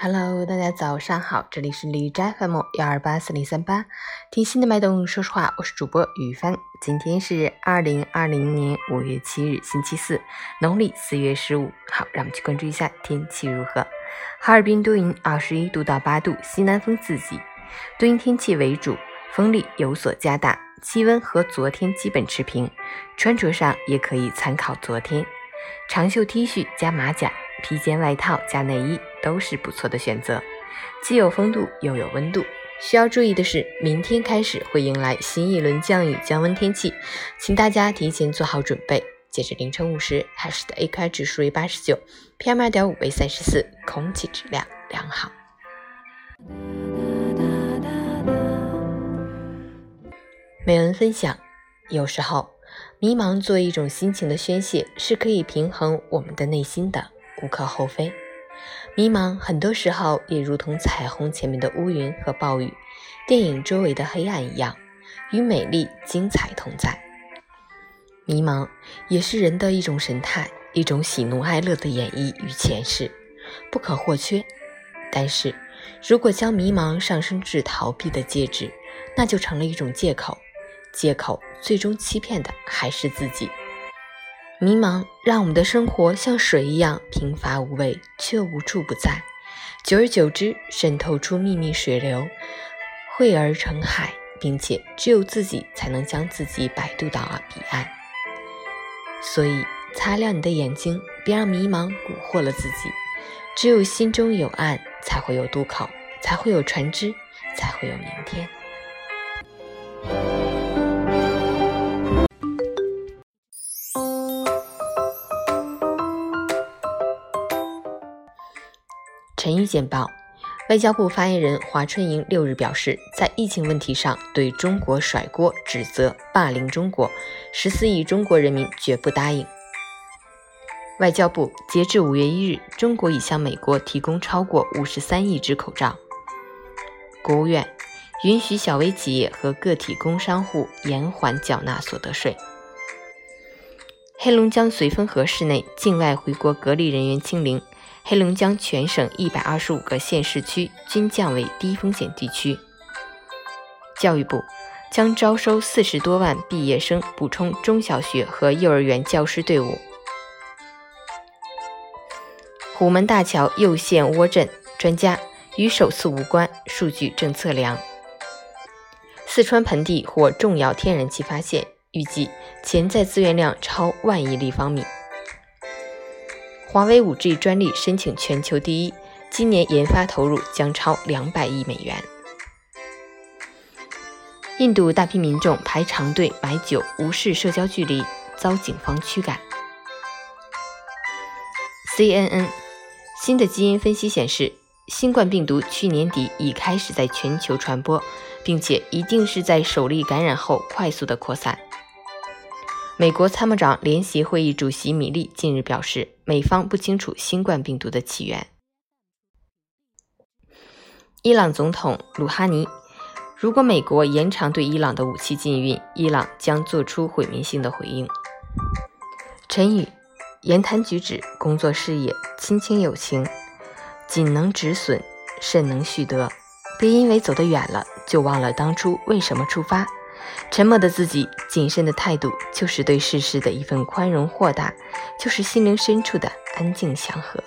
Hello，大家早上好，这里是李斋 FM 幺二八四零三八，听心的脉动，说实话，我是主播雨帆。今天是二零二零年五月七日，星期四，农历四月十五。好，让我们去关注一下天气如何。哈尔滨多云，二十一度到八度，西南风四级，多云天气为主，风力有所加大，气温和昨天基本持平。穿着上也可以参考昨天，长袖 T 恤加马甲。披肩外套加内衣都是不错的选择，既有风度又有温度。需要注意的是，明天开始会迎来新一轮降雨降温天气，请大家提前做好准备。截至凌晨五时，海市的 AQI 指数为八十九，PM 二点五为三十四，空气质量良好。美文分享：有时候，迷茫作为一种心情的宣泄，是可以平衡我们的内心的。无可厚非，迷茫很多时候也如同彩虹前面的乌云和暴雨，电影周围的黑暗一样，与美丽精彩同在。迷茫也是人的一种神态，一种喜怒哀乐的演绎与诠释，不可或缺。但是如果将迷茫上升至逃避的介质，那就成了一种借口，借口最终欺骗的还是自己。迷茫让我们的生活像水一样平乏无味，却无处不在。久而久之，渗透出秘密水流，汇而成海，并且只有自己才能将自己摆渡到彼岸。所以，擦亮你的眼睛，别让迷茫蛊惑了自己。只有心中有岸，才会有渡口，才会有船只，才会有明天。陈宇简报，外交部发言人华春莹六日表示，在疫情问题上对中国甩锅、指责、霸凌中国，十四亿中国人民绝不答应。外交部截至五月一日，中国已向美国提供超过五十三亿只口罩。国务院允许小微企业和个体工商户延缓缴纳所得税。黑龙江绥芬河市内境外回国隔离人员清零。黑龙江全省一百二十五个县市区均降为低风险地区。教育部将招收四十多万毕业生，补充中小学和幼儿园教师队伍。虎门大桥右线涡震，专家与首次无关，数据正测量。四川盆地或重要天然气发现，预计潜在资源量超万亿立方米。华为 5G 专利申请全球第一，今年研发投入将超两百亿美元。印度大批民众排长队买酒，无视社交距离，遭警方驱赶。CNN 新的基因分析显示，新冠病毒去年底已开始在全球传播，并且一定是在首例感染后快速的扩散。美国参谋长联席会议主席米利近日表示，美方不清楚新冠病毒的起源。伊朗总统鲁哈尼，如果美国延长对伊朗的武器禁运，伊朗将做出毁灭性的回应。陈宇，言谈举止、工作事业、亲情友情，仅能止损，慎能蓄德。别因为走得远了，就忘了当初为什么出发。沉默的自己，谨慎的态度，就是对世事的一份宽容豁达，就是心灵深处的安静祥和。